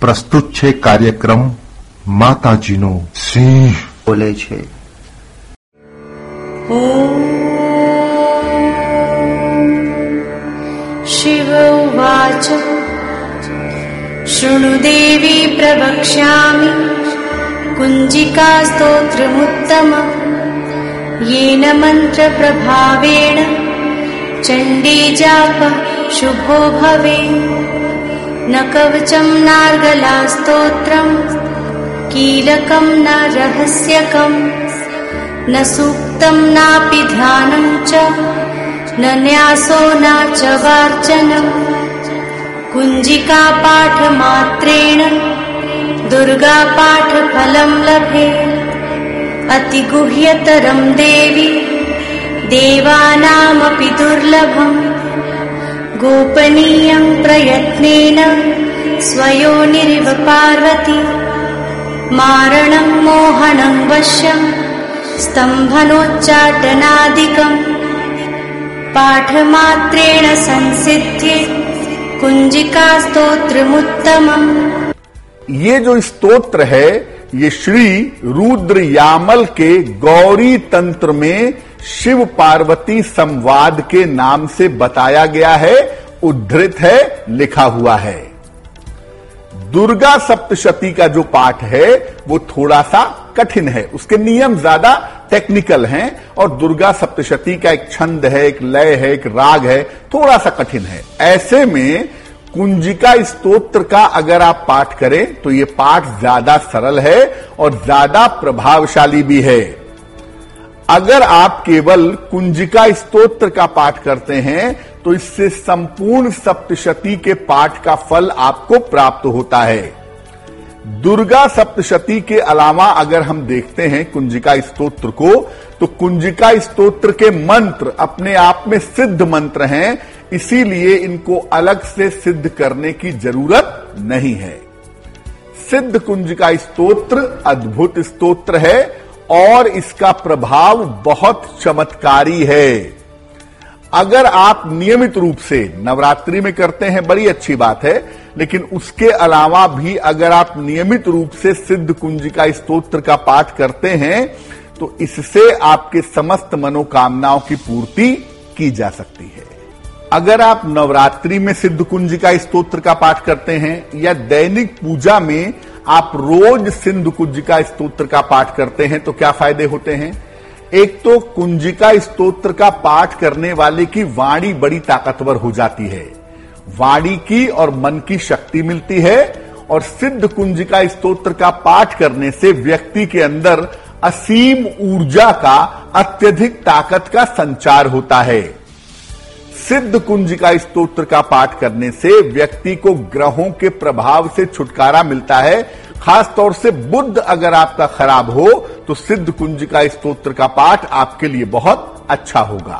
પ્રસ્તુત છે કાર્યક્રમ માતાજીનો સિંહ બોલે છે शिव उवाच शृणु देवी प्रवक्ष्यामि कुञ्जिका स्तोत्रमुत्तम येन मन्त्रप्रभावेण चण्डी जाप शुभो भवे न कवचम् नार्गलास्तोत्रम् कीलकम् न रहस्यकम् न सूक्तम् नापि ध्यानम् च न न्यासो न च वार्चनम् कुञ्जिकापाठमात्रेण दुर्गापाठफलम् लभे। अतिगुह्यतरम् देवि देवानामपि दुर्लभम् गोपनीयम् प्रयत्नेन स्वयोनिरिव पार्वती मारणम् मोहनम् वश्यम् स्तम्भनोच्चाटनादिकम् पाठमात्रेण संसिध्ये कुञ्जिका स्तोत्रमुत्तमम्। ये जो स्तोत्र है, ये श्री रुद्र यामल के गौरी तंत्र में शिव पार्वती संवाद के नाम से बताया गया है, उद्धृत है, लिखा हुआ है। दुर्गा सप्तशती का जो पाठ है, वो थोड़ा सा कठिन है। उसके नियम ज़्यादा टेक्निकल हैं और दुर्गा सप्तशती का एक छंद है, एक लय है, एक राग है, थोड़ा सा कठिन है। ऐसे में कुंजिका स्तोत्र का अगर आप पाठ करें तो ये पाठ ज़्यादा सरल है और ज़्यादा प्रभावशाली भी है। अगर आप केवल कुंजिका स्तोत्र का पाठ करते हैं तो इससे संपूर्ण सप्तशती के पाठ का फल आपको प्राप्त होता है। दुर्गा सप्तशती के अलावा अगर हम देखते हैं कुंजिका स्तोत्र को तो कुंजिका स्तोत्र के मंत्र अपने आप में सिद्ध मंत्र हैं, इसीलिए इनको अलग से सिद्ध करने की ज़रूरत नहीं है। सिद्ध कुंजिका स्तोत्र अद्भुत स्तोत्र है और इसका प्रभाव बहुत चमत्कारी है। अगर आप नियमित रूप से, नवरात्रि में करते हैं, बड़ी अच्छी बात है, लेकिन उसके अलावा भी अगर आप नियमित रूप से सिद्ध कुंज का स्तोत्र का पाठ करते हैं तो इससे आपके समस्त मनोकामनाओं की पूर्ति की जा सकती है। अगर आप नवरात्रि में सिद्ध कुंज का स्तोत्र का पाठ करते हैं या दैनिक पूजा में आप रोज सिंधु कुंजिका स्तोत्र का पाठ करते हैं तो क्या फ़ायदे होते हैं? एक तो कुंजिका स्तोत्र का पाठ करने वाले की वाणी बड़ी ताकतवर हो जाती है। वाणी की और मन की शक्ति मिलती है और सिद्ध कुंजिका स्तोत्र का पाठ करने से व्यक्ति के अंदर असीम ऊर्जा का, अत्यधिक ताकत का संचार होता है। सिद्ध कुंजिका स्तोत्र का पाठ करने से व्यक्ति को ग्रहों के प्रभाव से छुटकारा मिलता है। खास तौर से बुद्ध अगर आपका खराब हो तो सिद्ध कुंजिका स्त्रोत्र का पाठ आपके लिए बहुत अच्छा होगा।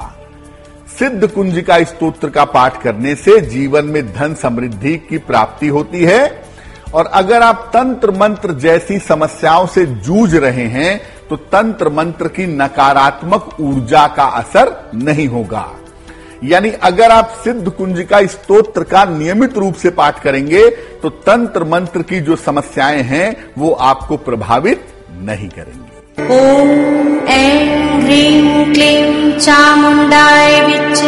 सिद्ध कुंजिका स्तोत्र का पाठ करने से जीवन में धन समृद्धि की प्राप्ति होती है। और अगर आप तंत्र मंत्र जैसी समस्याओं से जूझ रहे हैं तो तंत्र मंत्र की नकारात्मक ऊर्जा का असर नहीं होगा। यानी अगर आप सिद्ध कुंजिका स्तोत्र का नियमित रूप से पाठ करेंगे तो तंत्र मंत्र की जो समस्याएँ हैं, वो आपको प्रभावित नहीं करेंगे। ॐ ऐं ह्रीं क्लीं चामुण्डाय विच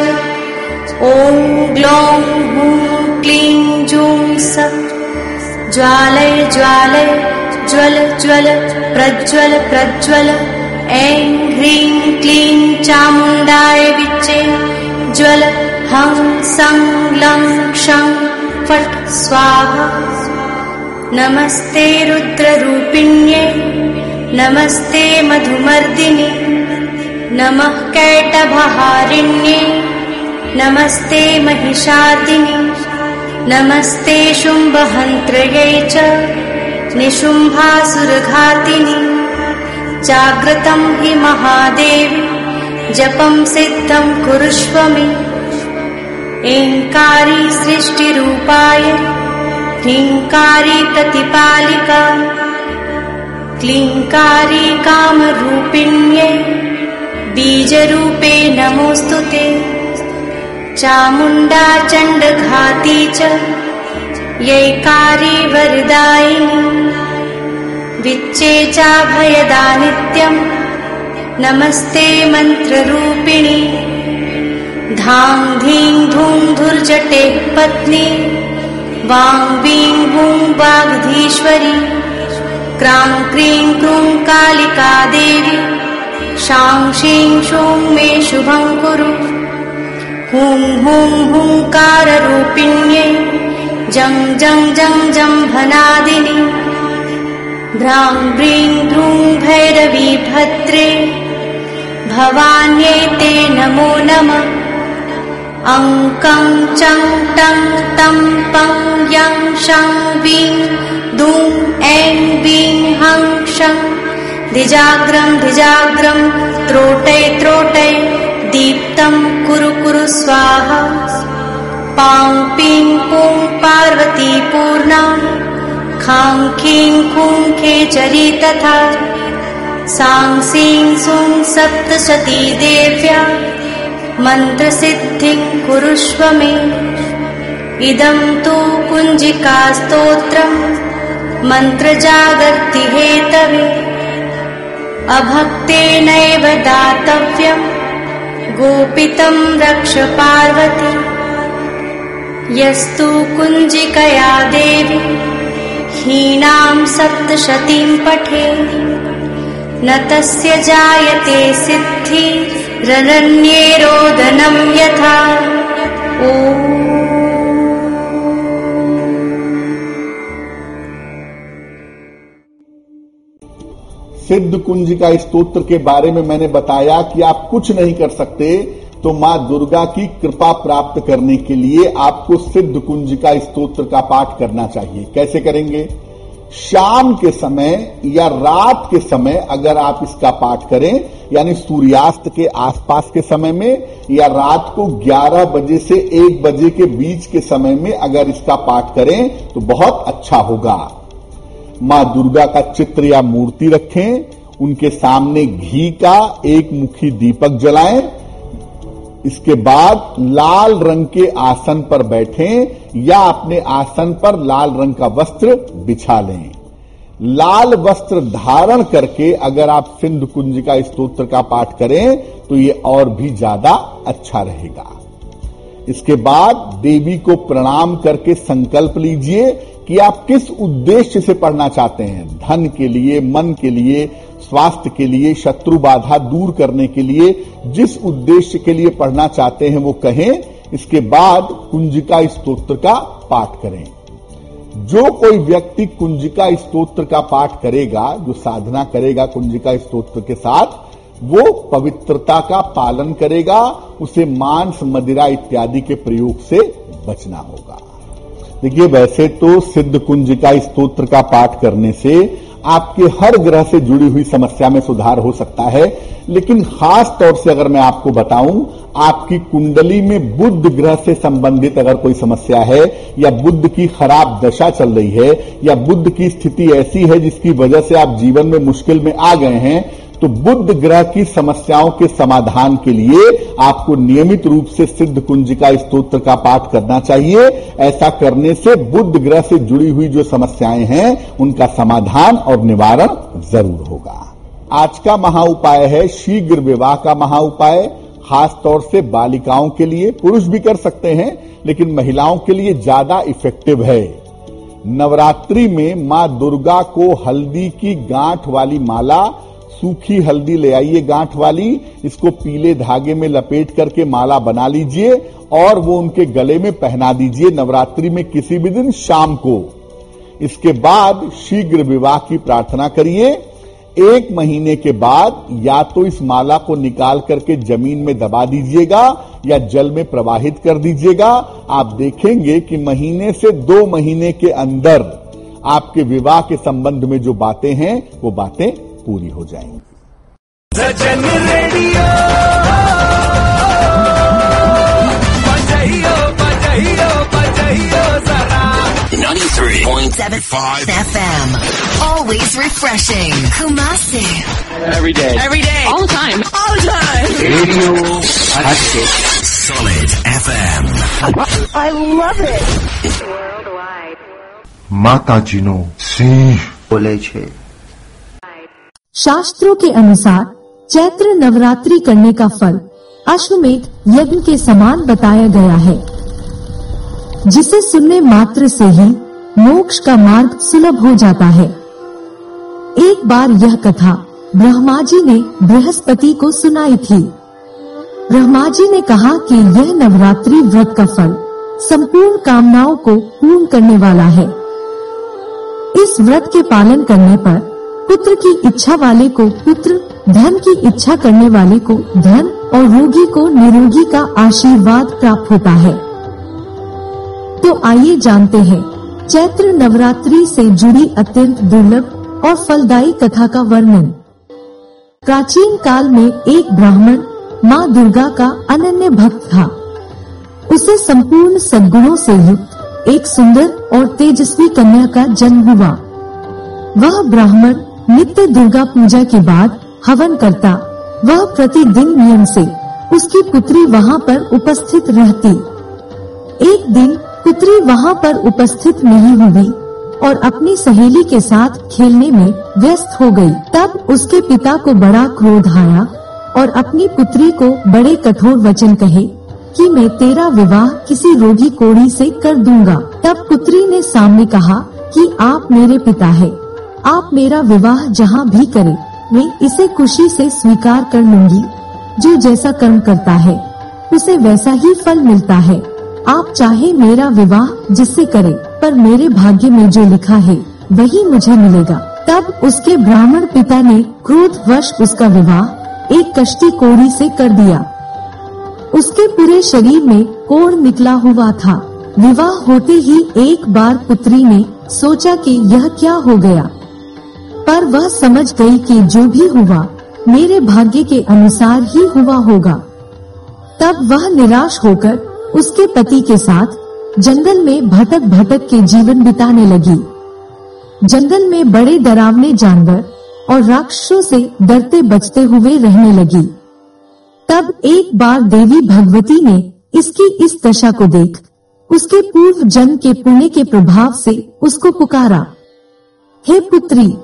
ॐ ग्लौं हूँ क्लीं जूं ज्वालय ज्वालय, ज्वल ज्वल, प्रज्वल प्रज्वल, ऐं ह्रीं क्लीं चामुण्डाय विचे। ज्वल हं सं लं क्षं फट् स्वाहा। नमस्ते रुद्ररूपिण्ये नमस्ते मधुमर्दिनि नमः कैटभहारिण्ये नमस्ते महिषादिनि नमस्ते शुम्भहन्त्रये च निशुम्भासुरघातिनि जाग्रतं हि महादेवि जपं सिद्धं कुरुष्व मे एङ्कारी सृष्टिरूपाय ह्रीङ्कारी प्रतिपालिका क्लीङ्कारी कामरूपिण्ये बीजरूपे नमोऽस्तु ते। चामुण्डा चण्डघाती च यैकारी वरदायिनी। विच्चे चाभयदा नित्यम् नमस्ते मन्त्ररूपिणी। धां धीं धूं धुर्जटे पत्नी। वां वीं वूं वाग्धीश्वरी। क्रां क्रीं क्रूं कालिका देवी। शां शीं शूं मे शुभं कुरु। हुं हुं हुङ्काररूपिण्ये। जं जं जं जम्भनादिनि भ्रां ब्रीं भ्रूं भैरवी भद्रे भवान्यै ते नमो नमः। अङ्कं चं टं तं पं यं शं वीं दूं ऐं वीं हं शं। धिजाग्रं धिजाग्रं त्रोटै त्रोटै दीप्तं कुरु कुरु स्वाहा। पां पीं पूं पार्वती पूर्णा खां खीं खूं खेचरी तथा सां सूं सप्तशती देव्या मन्त्रसिद्धिं कुरुष्व मे। इदं तु कुञ्जिकास्तोत्रम् मन्त्रजागर्ति हेतवे अभक्तेनैव दातव्यम् गोपितं रक्ष पार्वती। यस्तु कुञ्जिकया देवी हीनां सप्तशतीं पठे न तस्य जायते सिद्धि रनन्ये यथा। ओ। सिद्ध कुंज का स्तोत्र के बारे में मैंने बताया कि आप कुछ नहीं कर सकते तो माँ दुर्गा की कृपा प्राप्त करने के लिए आपको सिद्ध कुंज का स्तोत्र का पाठ करना चाहिए। कैसे करेंगे? शाम के समय या रात के समय अगर आप इसका पाठ करें, यानी सूर्यास्त के आसपास के समय में या रात को 11 बजे से 1 बजे के बीच के समय में अगर इसका पाठ करें तो बहुत अच्छा होगा। माँ दुर्गा का चित्र या मूर्ति रखें, उनके सामने घी का एक मुखी दीपक जलाएँ इसके बाद लाल रंग के आसन पर बैठें या अपने आसन पर लाल रंग का वस्त्र बिछा लें। लाल वस्त्र धारण करके अगर आप सिंधु कुंज का स्त्रोत्र का पाठ करें तो ये और भी ज़्यादा अच्छा रहेगा। इसके बाद देवी को प्रणाम करके संकल्प लीजिए कि आप किस उद्देश्य से पढ़ना चाहते हैं? धन के लिए, मन के लिए, स्वास्थ्य के लिए, शत्रु बाधा दूर करने के लिए। जिस उद्देश्य के लिए पढ़ना चाहते हैं वो कहें। इसके बाद कुंजिका स्तोत्र का पाठ करें। जो कोई व्यक्ति कुंजिका स्तोत्र का पाठ करेगा, जो साधना करेगा कुंजिका स्तोत्र के साथ वो पवित्रता का पालन करेगा, उसे मांस, मदिरा इत्यादि के प्रयोग से बचना होगा। देखिए, वैसे तो सिद्ध कुंज का स्तोत्र का पाठ करने से आपके हर ग्रह से जुड़ी हुई समस्या में सुधार हो सकता है, लेकिन खास तौर से अगर मैं आपको बताऊँ, आपकी कुंडली में बुद्ध ग्रह से संबंधित अगर कोई समस्या है, या बुद्ध की खराब दशा चल रही है, या बुद्ध की स्थिति ऐसी है जिसकी वजह से आप जीवन में मुश्किल में आ गए हैं तो बुद्ध ग्रह की समस्याओं के समाधान के लिए आपको नियमित रूप से सिद्ध कुंजिका स्त्रोत्र का पाठ करना चाहिए। ऐसा करने से बुद्ध ग्रह से जुड़ी हुई जो समस्याएँ हैं, उनका समाधान और निवारण ज़रूर होगा। आज का महा उपाय है शीघ्र विवाह का महा उपाय। खास तौर से बालिकाओं के लिए पुरुष भी कर सकते हैं, लेकिन महिलाओं के लिए ज़्यादा इफ़ेक्टिव है। नवरात्रि में माँ दुर्गा को हल्दी की गांठ वाली माला सूखी हल्दी ले आइए गांठ वाली, इसको पीले धागे में लपेट करके माला बना लीजिए और वो उनके गले में पहना दीजिए नवरात्रि में किसी भी दिन शाम को। इसके बाद शीघ्र विवाह की प्रार्थना करिए। एक महीने के बाद या तो इस माला को निकाल करके ज़मीन में दबा दीजिएगा या जल में प्रवाहित कर दीजिएगा। आप देखेंगे कि महीने से दो महीने के अंदर आपके विवाह के संबंध में जो बातें हैं, वो बातें पूरी हो जाएंगी सजन रेडियो बजाइयो बजाइयो बजाइयो जरा 93.75 FM. Always refreshing. Kumasi. Every day. Every day. All the time. All the time. Radio Hatchet. Solid FM. I love it. Worldwide. માતાજીનો સિંહ બોલે છે शास्त्रों के अनुसार चैत्र नवरात्रि करने का फल अश्वमेध यज्ञ के समान बताया गया है। जिसे सुनने मात्र से ही मोक्ष का मार्ग सुलभ हो जाता है। एक बार यह कथा ब्रह्मा जी ने बृहस्पति को सुनाई थी। ब्रह्मा जी ने कहा कि यह नवरात्रि व्रत का फल संपूर्ण कामनाओं को पूर्ण करने वाला है। इस व्रत के पालन करने पर पुत्र की इच्छा वाले को पुत्र धन की इच्छा करने वाले को धन और रोगी को निरोगी का आशीर्वाद प्राप्त होता है। तो आइए जानते हैं, चैत्र नवरात्रि से जुड़ी अत्यंत दुर्लभ और फलदायी कथा का वर्णन। प्राचीन काल में एक ब्राह्मण, माँ दुर्गा का अनन्य भक्त था। उसे संपूर्ण सद्गुणों से युक्त एक सुंदर और तेजस्वी कन्या का जन्म हुआ। वह ब्राह्मण नित्य दुर्गा पूजा के बाद हवन करता। वह प्रतिदिन नियम से उसकी पुत्री वहाँ पर उपस्थित रहती। एक दिन पुत्री वहाँ पर उपस्थित नहीं हुई और अपनी सहेली के साथ खेलने में व्यस्त हो गई। तब उसके पिता को बड़ा क्रोध आया और अपनी पुत्री को बड़े कठोर वचन कहे कि मैं तेरा विवाह किसी रोगी कोड़ी से कर दूँगा। तब पुत्री ने सामने कहा कि आप मेरे पिता है। आप मेरा विवाह जहाँ भी करें, मैं इसे खुशी से स्वीकार कर लूँगी। जो जैसा कर्म करता है, उसे वैसा ही फल मिलता है। आप चाहे मेरा विवाह जिससे करें, पर मेरे भाग्य में जो लिखा है, वही मुझे मिलेगा। तब उसके ब्राह्मण पिता ने क्रोध वश उसका विवाह एक कश्ती कोड़ी से कर दिया। उसके पूरे शरीर में कोड़ निकला हुआ था। विवाह होते ही एक बार पुत्री ने सोचा कि यह क्या हो गया। पर वह समझ गई कि जो भी हुआ, मेरे भाग्य के अनुसार ही हुआ होगा। तब वह निराश होकर उसके पति के साथ जंगल में भटक भटक के जीवन बिताने लगी। जंगल में बड़े डरावने जानवर और राक्षसों से डरते बचते हुए रहने लगी। तब एक बार देवी भगवती ने इसकी इस दशा को देख, उसके पूर्व जन्म के पुण्य के प्रभाव से उसको पुकारा। हे पुत्री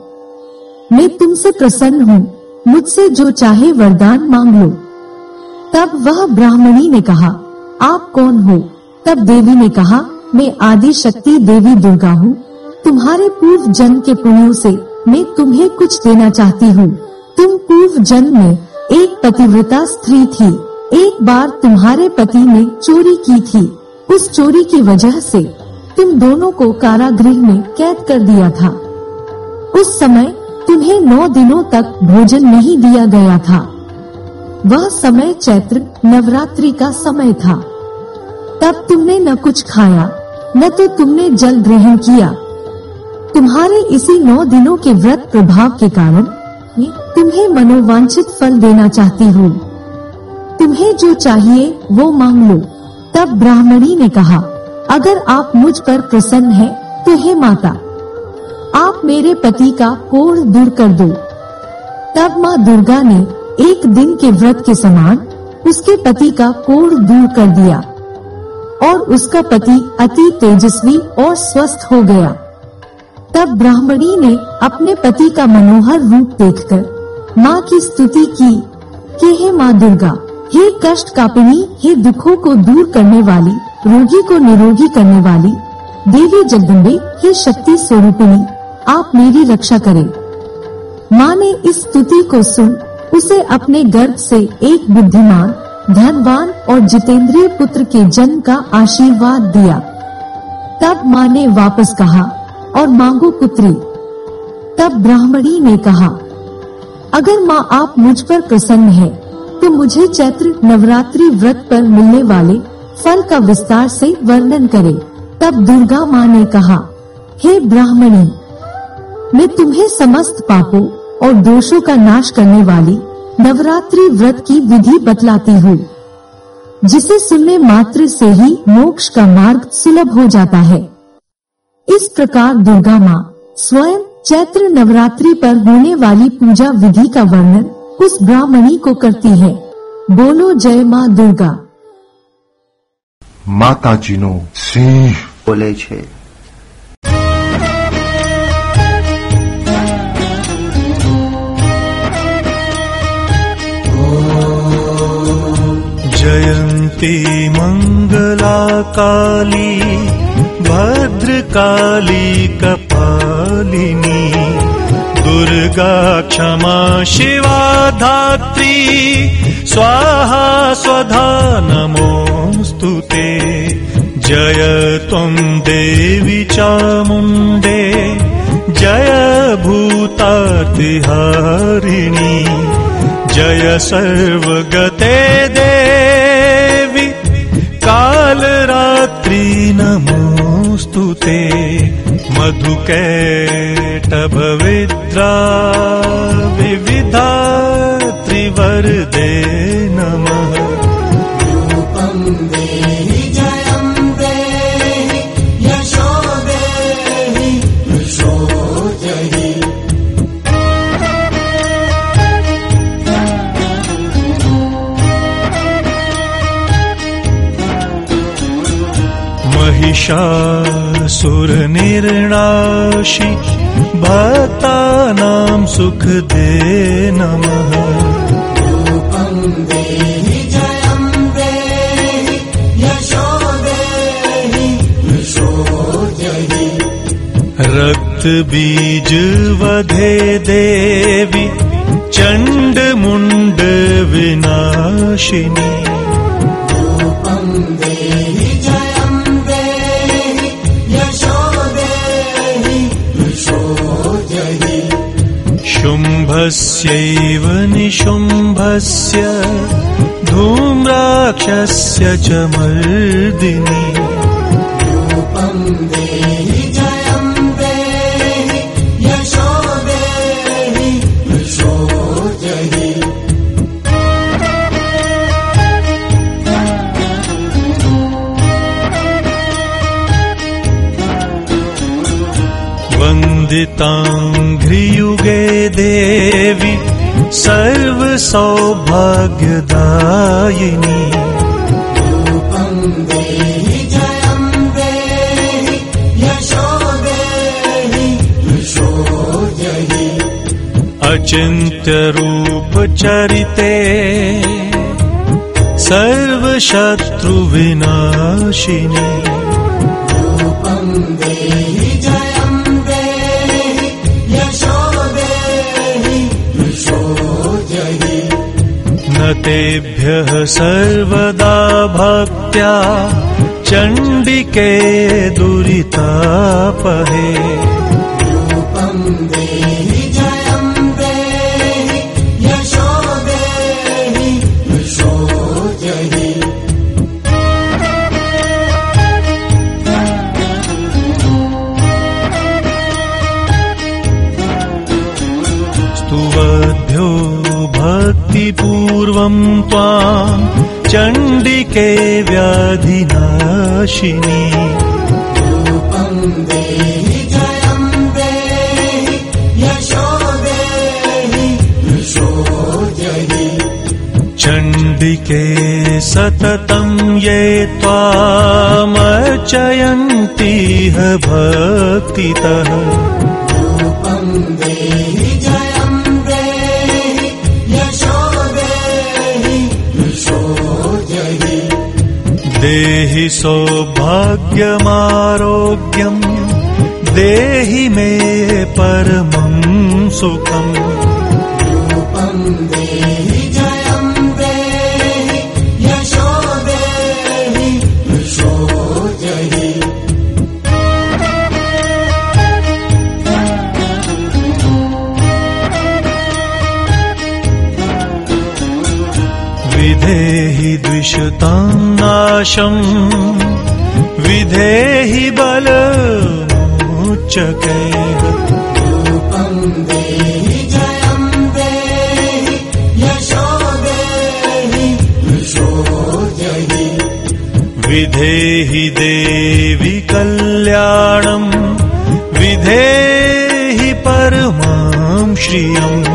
मैं तुमसे प्रसन्न हूँ, मुझसे जो चाहे वरदान मांग लो। तब वह ब्राह्मणी ने कहा, आप कौन हो? तब देवी ने कहा, मैं आदि शक्ति देवी दुर्गा हूँ। तुम्हारे पूर्व जन्म के पुण्यों से मैं तुम्हें कुछ देना चाहती हूँ। तुम पूर्व जन्म में एक पतिव्रता स्त्री थी। एक बार तुम्हारे पति ने चोरी की थी। उस चोरी की वजह से तुम दोनों को कारागृह में कैद कर दिया था। उस समय तुम्हें नौ दिनों तक भोजन नहीं दिया गया था। वह समय चैत्र नवरात्रि का समय था। तब तुमने न कुछ खाया न तो तुमने जल ग्रहण किया। तुम्हारे इसी नौ दिनों के व्रत प्रभाव के कारण तुम्हें मनोवांछित फल देना चाहती हूँ। तुम्हें जो चाहिए वो मांग लो तब ब्राह्मणी ने कहा अगर आप मुझ पर प्रसन्न हैं, तो हे माता आप मेरे पति का कोढ़ दूर कर दो। तब माँ दुर्गा ने एक दिन के व्रत के समान उसके पति का कोढ़ दूर कर दिया और उसका पति अति तेजस्वी और स्वस्थ हो गया। तब ब्राह्मणी ने अपने पति का मनोहर रूप देखकर माँ की स्तुति की कि हे माँ दुर्गा, हे कष्ट कापिनी, हे दुखों को दूर करने वाली, रोगी को निरोगी करने वाली, देवी जगदम्बे, हे शक्ति स्वरूपिणी आप मेरी रक्षा करें। माँ ने इस स्तुति को सुन, उसे अपने गर्भ से एक बुद्धिमान, धनवान और जितेंद्रिय पुत्र के जन्म का आशीर्वाद दिया। तब माँ ने वापस कहा, और मांगो पुत्री। तब ब्राह्मणी ने कहा, अगर माँ आप मुझ पर प्रसन्न है तो मुझे चैत्र नवरात्रि व्रत पर मिलने वाले फल का विस्तार से वर्णन करें। तब दुर्गा माँ ने कहा, हे ब्राह्मणी मैं तुम्हें समस्त पापों और दोषों का नाश करने वाली नवरात्रि व्रत की विधि बतलाती हूँ जिसे सुनने मात्र से ही मोक्ष का मार्ग सुलभ हो जाता है इस प्रकार दुर्गा माँ स्वयं चैत्र नवरात्रि पर होने वाली पूजा विधि का वर्णन उस ब्राह्मणी को करती है बोलो जय माँ दुर्गा માતાજીનો સિંહ બોલે છે स्तुति मङ्गला काली भद्रकाली कपालिनी दुर्गा क्षमा शिवा धात्री स्वाहा स्वधा नमोऽस्तु ते। जय त्वम् देवि चामुण्डे जय भूतातिहारिणी जय सर्वगते देवि कालरात्रि नमोऽस्तु ते मधुकैटभविद्रा महिषासुरनिर्णाशि भक्तानां सुखदे नमः रक्तबीज वधे देवि चण्डमुण्ड विनाशिनी शुम्भस्यैव निशुम्भस्य धूम्राक्षस्य च मर्दिनी वन्दिताङ्घ्रियुगे देवि सर्वसौभाग्यदायिनी। अचिन्त्यरूपचरिते सर्वशत्रुविनाशिनी तेभ्यः सर्वदा भक्त्या चण्डिके दुरितापहे चण्डिके व्याधिनाशिनी चण्डिके सततं ये त्वामर्चयन्तीह भक्तितः देहि सौभाग्यमारोग्यम् देहि मे परमं सुखम् विधेहि द्विषतां नाशम् विधेहि बलमुच्चकैः विधेहि देवि कल्याणम् विधेहि परमां श्रियम्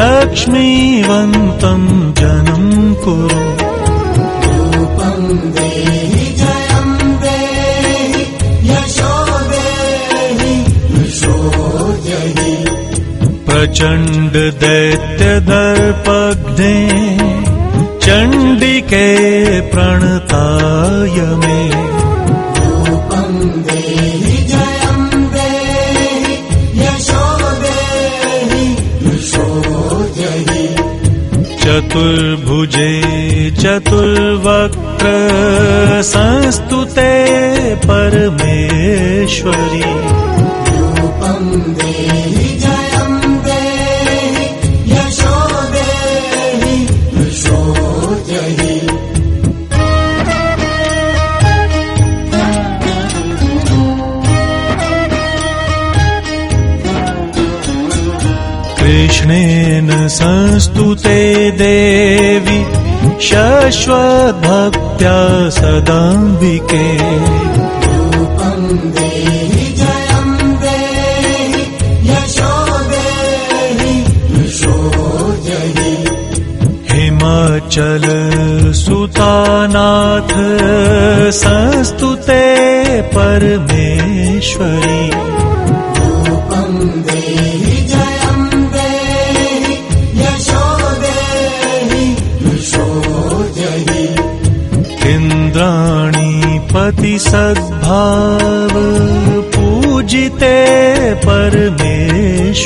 लक्ष्मीवन्तम् जनम् कुरु। प्रचण्ड दैत्यदर्पघ्ने चण्डिके प्रणताय मे चतुर्भुजे चतुर्वक्त्र संस्तुते परमेश्वरी संस्तुते देवि शश्वद्भक्त्या सदाम्बिके। हिमाचल सुतानाथ संस्तुते परमेश्वरी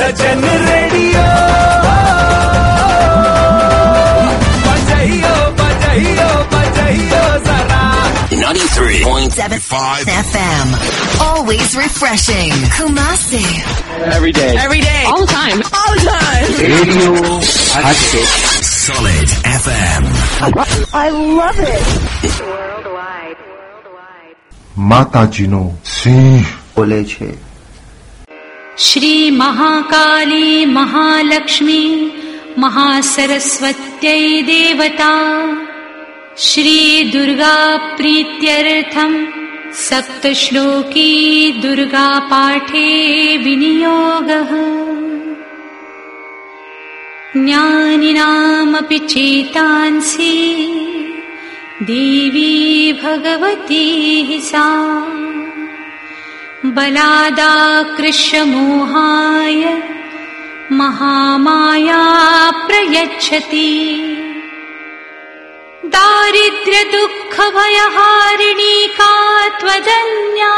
सजन रेडियो बजाइयो बजाइयो बजाइयो जरा 93.75 FM. Always refreshing. Kumasi. Every day. Every day. All the time. All the time. Radio Hatchet. Solid FM. માતાજીનો સિંહ બોલે છે श्री महाकाली महालक्ष्मी महासरस्वत्यै देवता श्री दुर्गा प्रीत्यर्थम् सप्तश्लोकी दुर्गा पाठे विनियोगः। ज्ञानिनामपि चेतांसि देवी भगवती सा बलादाकृष्यमोहाय महामाया प्रयच्छति। दारिद्र्यदुःखभयहारिणी का त्वदन्या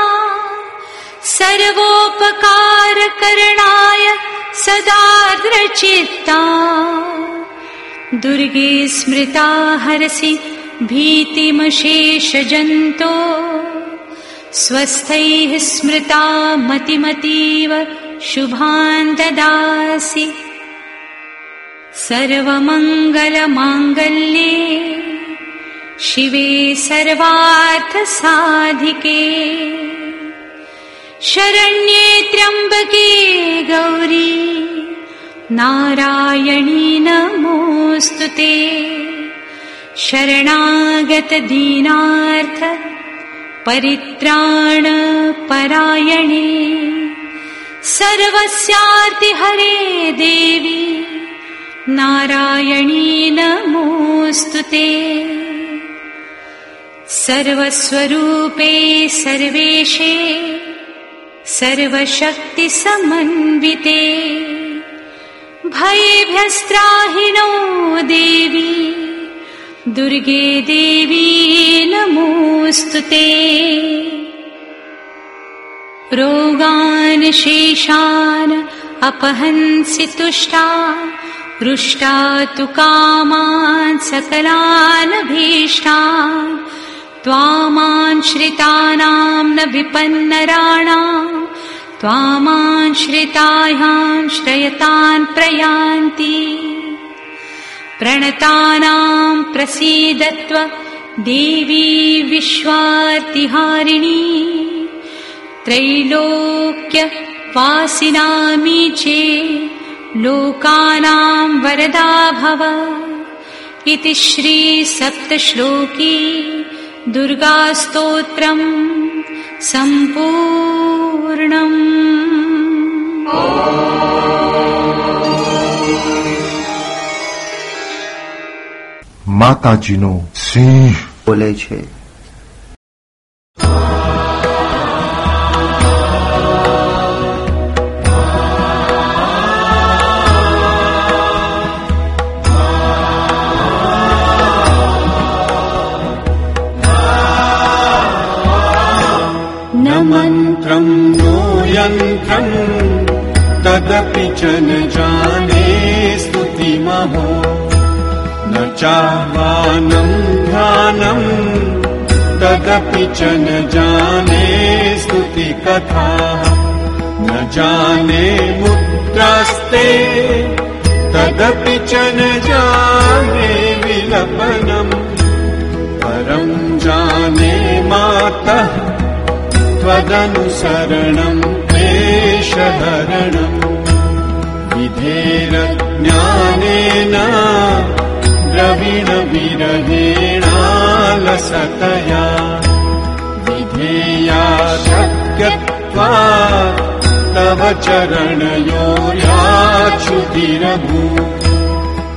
सर्वोपकारकरणाय सदार्द्रचित्ता। दुर्गे स्मृता हरसि भीतिमशेषजन्तो स्वस्थैः स्मृता मतिमतीव शुभान् ददासि। सर्वमङ्गलमाङ्गल्ये शिवे सर्वार्थसाधिके। शरण्ये त्र्यम्बके गौरी नारायणी नमोऽस्तु ते। शरणागत दीनार्थ परित्राण परायणे सर्वस्यार्ति हरे देवी नारायणी नमोऽस्तु ते। सर्वस्वरूपे सर्वेशे सर्वशक्तिसमन्विते। भयेभ्यस्त्राहिणो देवी दुर्गे देवी नमोऽस्तु ते। रोगान् शेषान् अपहंसि तुष्टा रुष्टा तु कामान् सकलान् भीष्टान् त्वामाश्रितानां न विपन्नराणाम् त्वामाश्रितायान् श्रयतान् प्रयान्ति प्रणतानाम् प्रसीदत्व देवी विश्वार्तिहारिणी। त्रैलोक्यवासिनामी चे लोकानाम् वरदा भव। इति श्रीसप्तश्लोकी दुर्गास्तोत्रम् सम्पूर्णम् માતાજીનો સિંહ બોલે છે. तदपि च न जाने स्तुतिकथाः न जाने मुद्रास्ते तदपि च न जाने विलपनम्। परम् जाने मातः त्वदनुसरणम् क्लेशहरणम्। विधेरज्ञानेन द्रविणविरहेणालसतया शक्यत्वा तव चरणयोर्याच्युतिरभू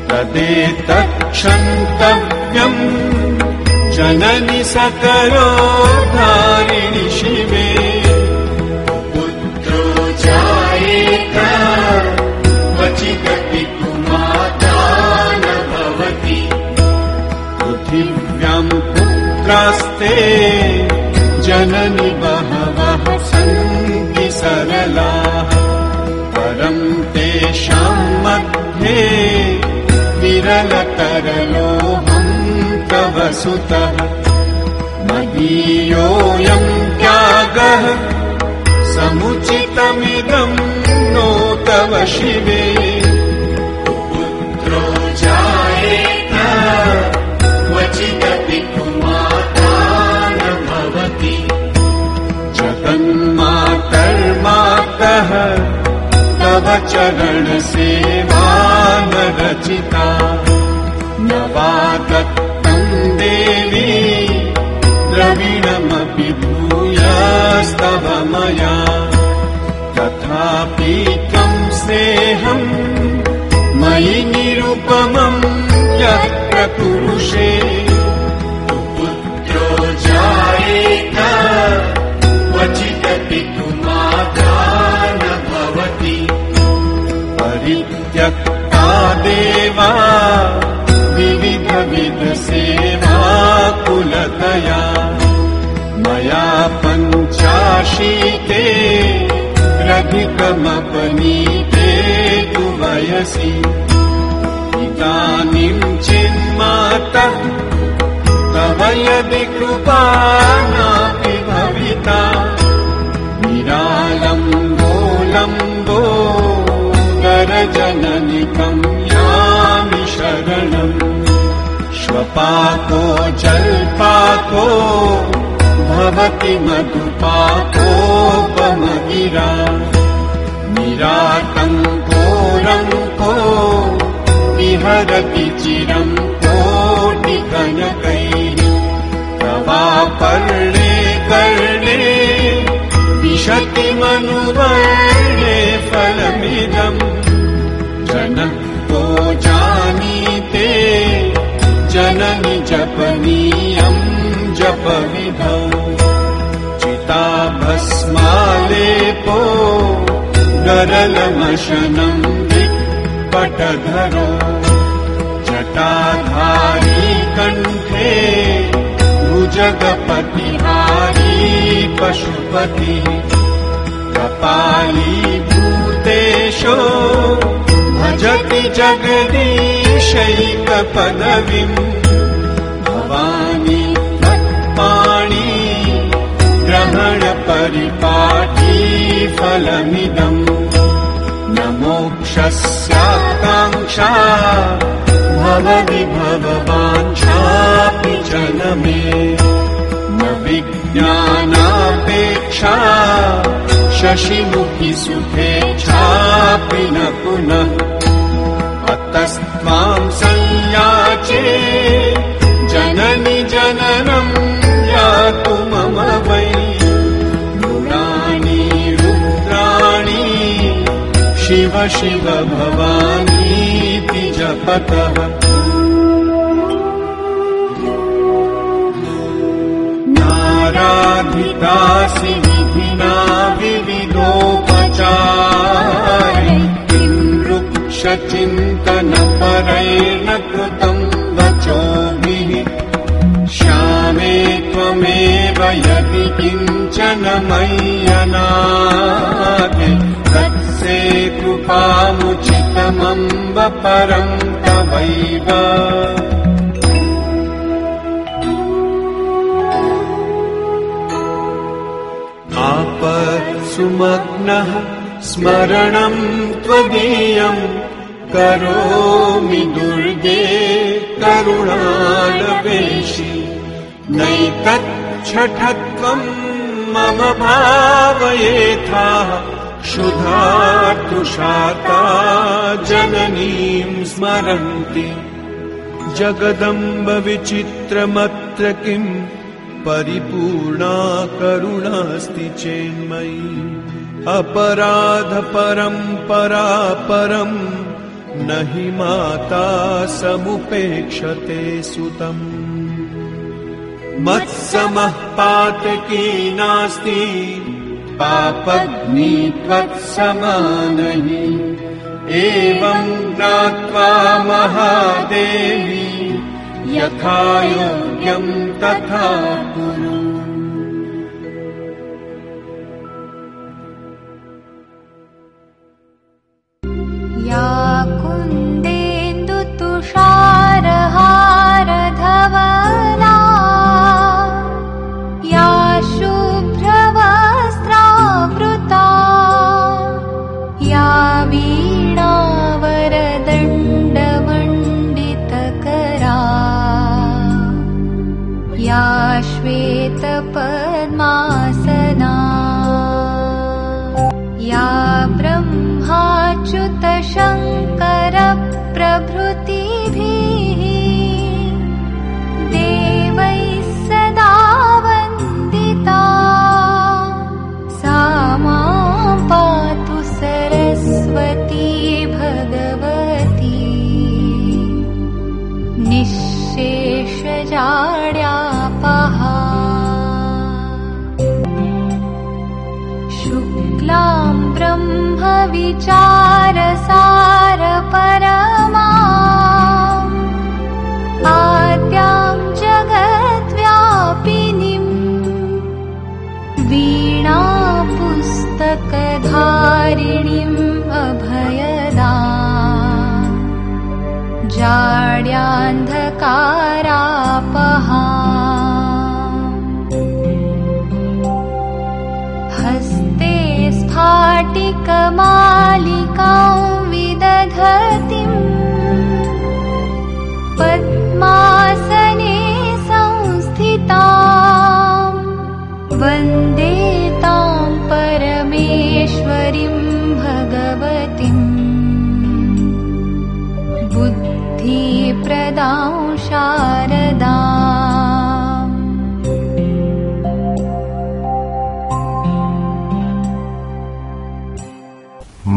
तदेतत्क्षन्तव्यम् जननि सकरो धारिणि शिवे। पुत्रो जायेत क्वचिदपि कुमाता न भवति पृथिव्याम् पुत्रास्ते जननि बहवः सन्ति सरलाः। परम् तेषाम् मध्ये विरलतरलोहम् तव सुतः मदीयोऽयम् त्यागः समुचितमिदम् नो तव शिवे तव चरणसेवा न रचिता न वा दत्तम् देवी द्रविणमपि भूयस्तव मया तथापि त्वम् स्नेहम् मयि निरुपमम् यत्र पुरुषे पञ्चाशीते रधिकमपनीते तु वयसि। इदानीम् चिन्मातः तव यदि कृपा नापि भविता निरालम्बोलम्बो गरजननिकम् यामि शरणम् श्वपाको जल्पाको भवति मधुपापोपमगिरा गिरा मिरातङ्गोरङ्को विहरति चिरङ्को निगनकै प्रवाकर्णे कर्णे विशति मनुवर्णे फलमिदम् जनक्तो जानी ते जननि जपनी जपविधौ चिता भस्मालेपो गरलमशनम् पटधरो जटाधारी कण्ठे भुजगपतिहारी पशुपतिः। कपाली भूतेशो भजति जगदीशैकपदवीम्। भवानी ग्रहणपरिपाठी फलमिदम् न मोक्षस्याकाङ्क्षा भवति भगवाञ्छापि च न मे न विज्ञानापेक्षा शशिमुखि सुखेच्छापि न पुनः शिव भवानीति जपतः। नाराधितासि विधिना विविधोपचारै किम् वृक्षचिन्तनपरैर्न कृतम् वचोभिः श्यामे त्वमेव यदि किञ्चन मय्यनाथे तत्सेतुपामुचितमम्ब परम् तवैव। आपत्सुमग्नः स्मरणम् त्वदीयम् करोमि दुर्गे करुणालवेशि नैतच्छठत्वम् मम भावयेथा क्षुधा तुषाता जननीम् स्मरन्ति। जगदम्ब विचित्रमत्र किम् परिपूर्णा करुणास्ति चेन्मयी। अपराध परम्परा परम् न हि माता समुपेक्षते सुतम्। मत्समः पातकी नास्ति पापग्नि त्वत्समानहि एवम् ज्ञात्वा महादेवी यथा योग्यम् तथा कुरु शुक्लाम् ब्रह्मविचारसारपरमा आद्याम् जगद्व्यापिनीम्। वीणापुस्तकधारिणीम् अभयदा जाड्यान्धकारापहा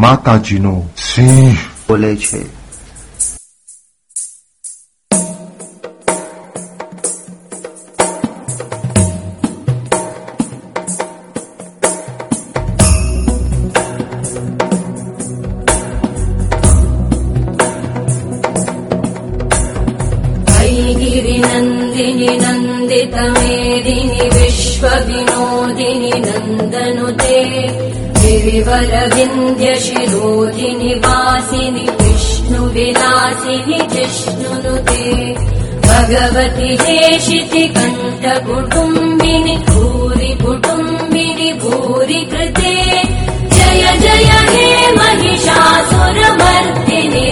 mata sim novo. Sim. गिरिवरविन्द्यशिरोधिनि वासिनि विष्णुविलासिनि जिष्णुनुते भगवति हेशिति कण्ठकुटुम्बिनि भूरि कुटुम्बिनि भूरि कृते। जय जय हे महिषासुरमर्दिनि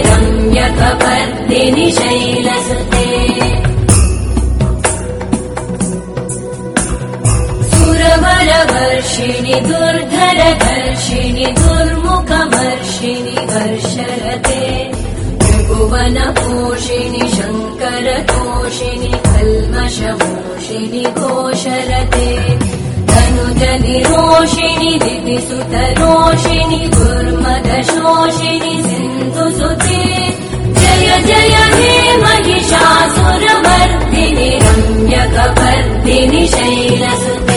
रम्यकपर्दिनि शैलसुते सुरवरवर्षिणि दुर्धरघर्षिणि दुर्मुखवर्षिणि वर्षरते त्रिभुवनपोषिणि शङ्करतोषिणि कल्मषमोषिणि घोषरते धनुजनिरोषिणि दिविसुतरोषिणि दुर्मदशोषिणि सिन्धुसुते जय जय हे महिषासुरमर्दिनि रम्यकपर्दिनि शैलसुते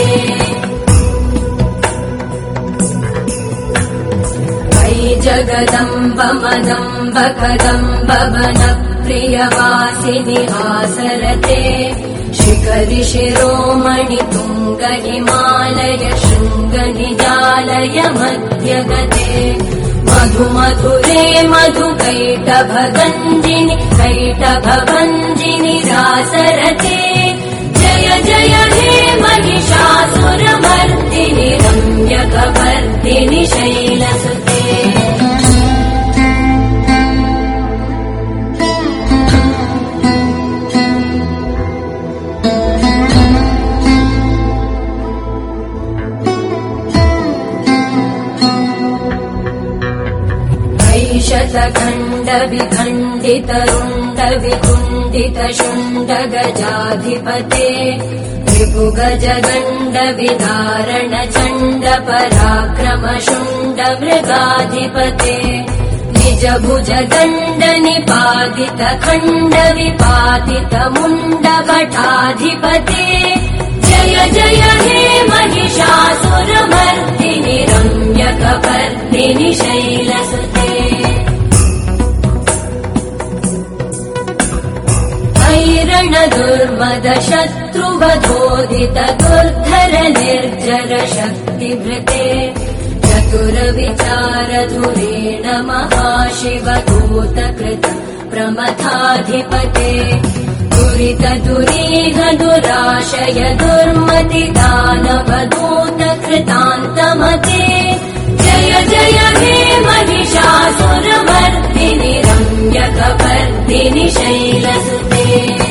वै जगदम्ब मदम्ब कदम्ब वनप्रियवासिनि हासरते शिखरि शिरोमणि तुङ्ग हिमालय शृङ्गनिजालय मध्यगते मधु मधुरे मधु कैटभगञ्जिनि रासरते जय जय हे महिषासुरमर्दिनि रम्यकवर्दिनि शैलसुते विखण्डित रुण्ड विकुण्डित शुण्ड गजाधिपते रिपु गज गण्ड विदारण चण्ड पराक्रम शुण्ड मृगाधिपते निज भुज निपातित खण्ड विपातित मुण्ड भटाधिपते जय जय हे महिषासुरमर्दिनि रम्यकपर्दिनि शैलसुते ऐरण दुर्मद शत्रुवधोदित दुर्धर निर्जर शक्तिभृते चतुर विचार धुरेण महाशिवदूत कृत प्रमथाधिपते। दुरित दुरीह दुराशय दुर्मति दानवदूत कृतान्तमते जय जय हे महिषासुरमर्दिनि रम्यकवर्दिनि शैलसुते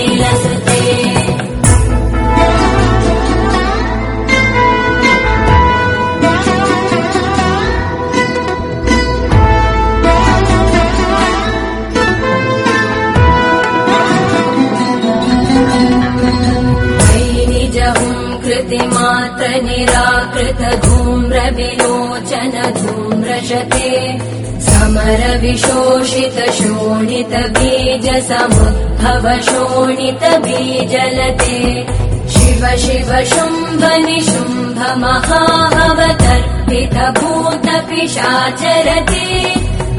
निराकृत धूम्र धूम्रशते समर विशोषित शोणित बीज समुद्भव शोणित बीजलते शिव शिव शुम्भ निशुम्भ महाहवतर्पित भूत पिशाचरते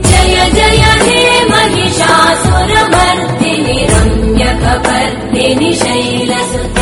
जय जय हे महिषासुरमर्दिनि रम्यकपर्दिनि शैलसुते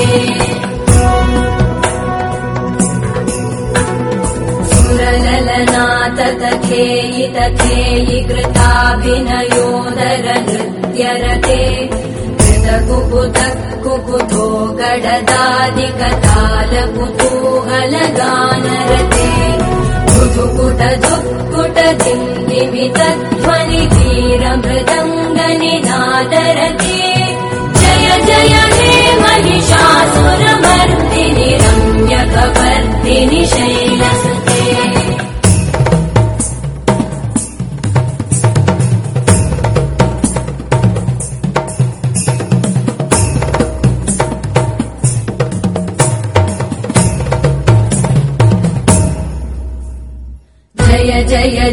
तथेयि कृताभिनयोदर नृत्यरते कृतकुकुत कुकुतो गडदादिकतालकुतूहलगानरते कुटुकुट दुःकुट दिन्दिमितध्वनि धीरमृदङ्गनिनादरते जय जय रम्यकवर्दिनि शैलसुते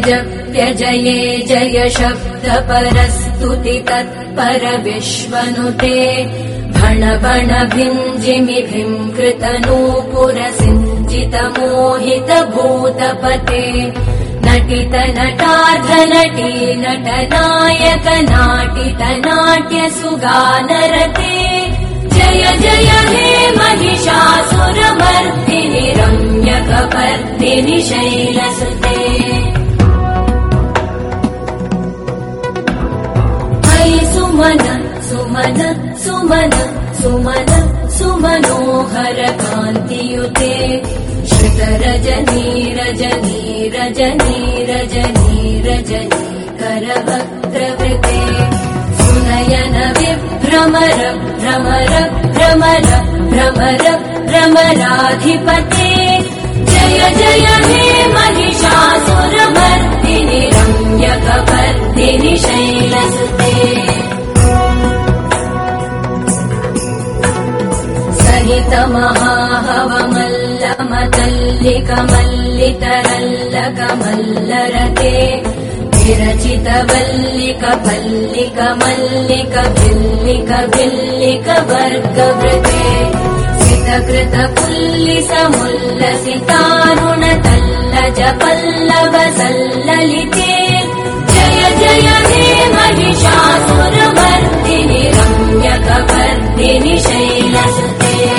जय जप्य जये जय शब्द परस्तुति तत्पर विश्वनुते भण बण भिञ्जिमि कृत नूपुर सिञ्जित मोहित भूतपते नटित नटार्ध नटी नट नायक नाटित नाट्य सुगानरते जय जय हे महिषासुरमर्दिनि रम्यकपर्दिनि शैलसुते सुमन सुमन सुमन सुमन सुमनोहर कान्तियुते श्रुत रजनी रजनी रजनी रजनी रजनी करवक्त्रवृते सुनयन विभ्रमर भ्रमर भ्रमर भ्रमर भ्रमराधिपते जय जय हे महिषासुरमर्दिनि रम्यकवर्दिनि शैलसुते वल्लिक पल्लिक मल्लिक भिल्लिक भिल्लिक वर्गवृते सितकृत पुल्लिस मुल्लसितारुण तल्लज पल्लव सल्ललिते जय जय हे महिषासुरमर्दिनि रम्यकवर्दिनि शैलसुते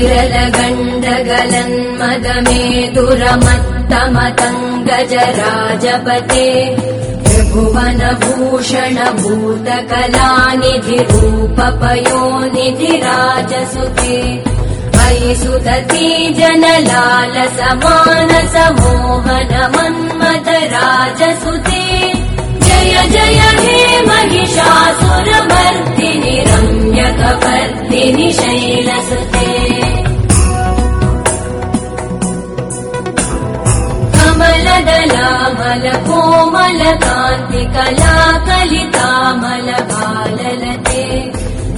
अविरलगण्डगलन्मदमे दुरमत्तमतङ्गजराजपते त्रिभुवनभूषण भूतकलानिधिरूपपयोनिधिराजसुते अयि सुदती जनलाल समान समोहन मन्मथ राजसुते जय जय हे महिषासुरमर्दिनि रम्यकवर्दिनि शैलसुते कमलदलामल कोमल कान्ति कला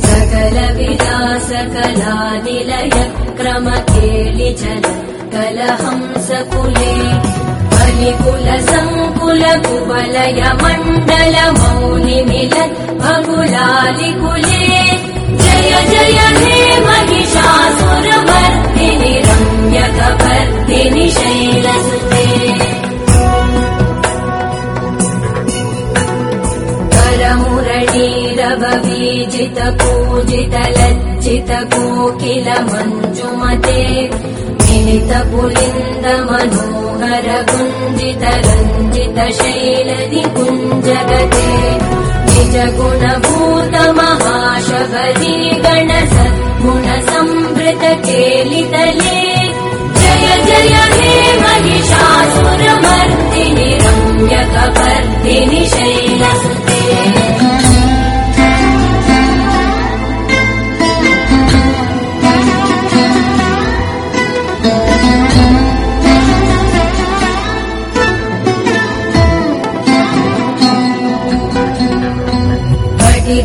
सकल विलास निलय क्रम केलि चल कलहंस कुले बलिकुल सङ्कुल कुवलय मण्डल मौनि मिलत् भगुलालिकुले जय जय हे महिषासुरमर्दिनि रम्यकवर्दिनि शैलसुते ीजित पूजित लज्जित कोकिल मञ्जुमते मिलित पुलिन्द मनोहर कुञ्जित रञ्जित शैलदि कुञ्जगते निज गुणभूत सद्गुण संवृत केलितले जय जय हे देवनिषासुरमर्दिनि संज्ञकपर्दिनि शैलसुत।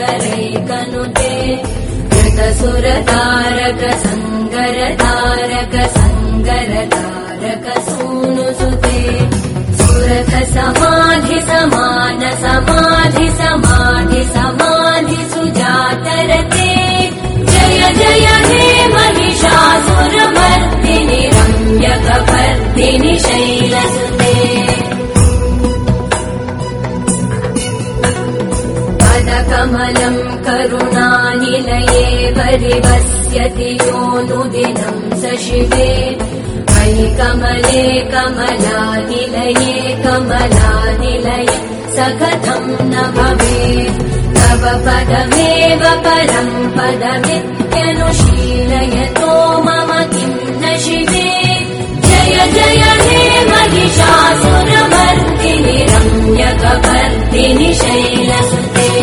सहस्रकरैकनुते कृतसुरतारक सङ्गर तारक सङ्गर तारक सूनुसुते सुरथ समाधि समान समाधि समाधि समाधि सुजातरते जय जय हे महिषासुरमर्दिनि रम्यकवर्दिनि शैलसुते पदकमलम् करुणानिलये परिवस्यति योनुदिनम् स शिवे। मयि कमले कमलानिलये कमलानिलये स कथम् न भवेत्। तव पदमेव परम् पदमित्यनुशीलयतो मम किम् न शिवे। जय जय हे महिषासुरमर्दिनि रम्यकवर्दिनि शैलसुते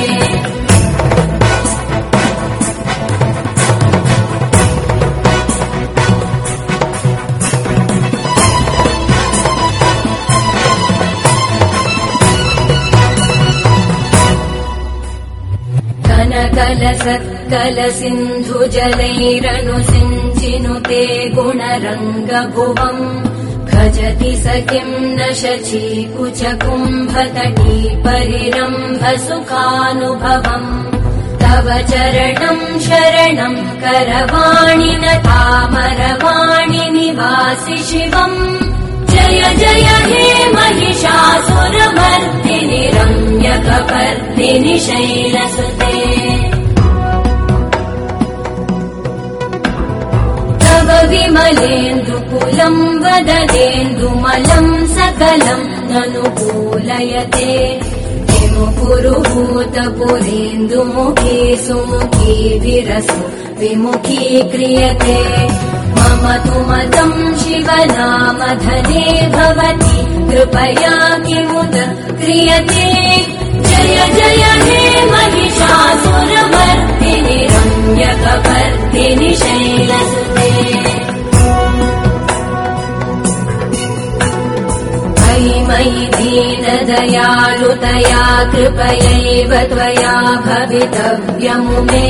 कनकल सक्कल सिन्धु जलैरनुसिञ्चिनुते गुणरङ्गभुवम् भजति स किम् न शची कुच कुम्भतटी परिरम्भ सुखानुभवम् तव चरणम् शरणम् करवाणि न तामरवाणि निवासि शिवम्। जय जय हे महिषासुरमर्दिनि रम्यकवर्दिनि शैलसुते विमलेन्दुकुलम् वददेन्दुमलम् सकलम् ननुकूलयते पुरुहूतपुरेन्दुमुखी सुमुखी विरसु विमुखी क्रियते। मम तु मतम् शिवनामधने भवति कृपया किमुद क्रियते। जय जय हे महिषासुरमर्दिनि रम्यकवर्दिनि शैलसुते मयि मयि दीनदयालुतया कृपयैव त्वया भवितव्यमुमे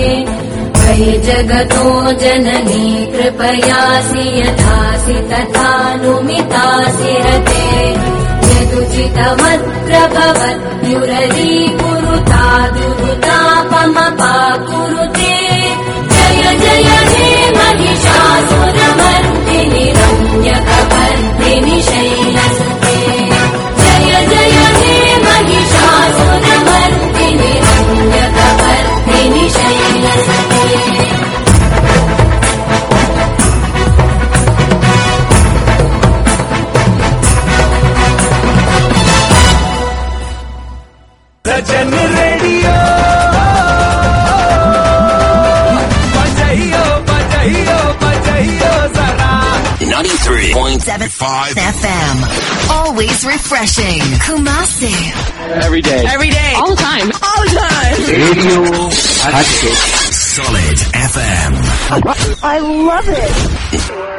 मयि जगतो जननी कृपयासि यथासि तथानुमितासि रते यदुचितमत्र भवत्युररी कुरुता दुरुतापमपा कुरुते जय जय महिषासुरमर्दिनि रम्यकवर्दिनि शैलसुते सजन रेडियो बजाइयो बजाइयो बजाइयो जरा 93.75 FM. Always refreshing. Kumasi. Every day. Every day. All the time. All the time. Radio Hatchet. Solid FM. I love it. Worldwide.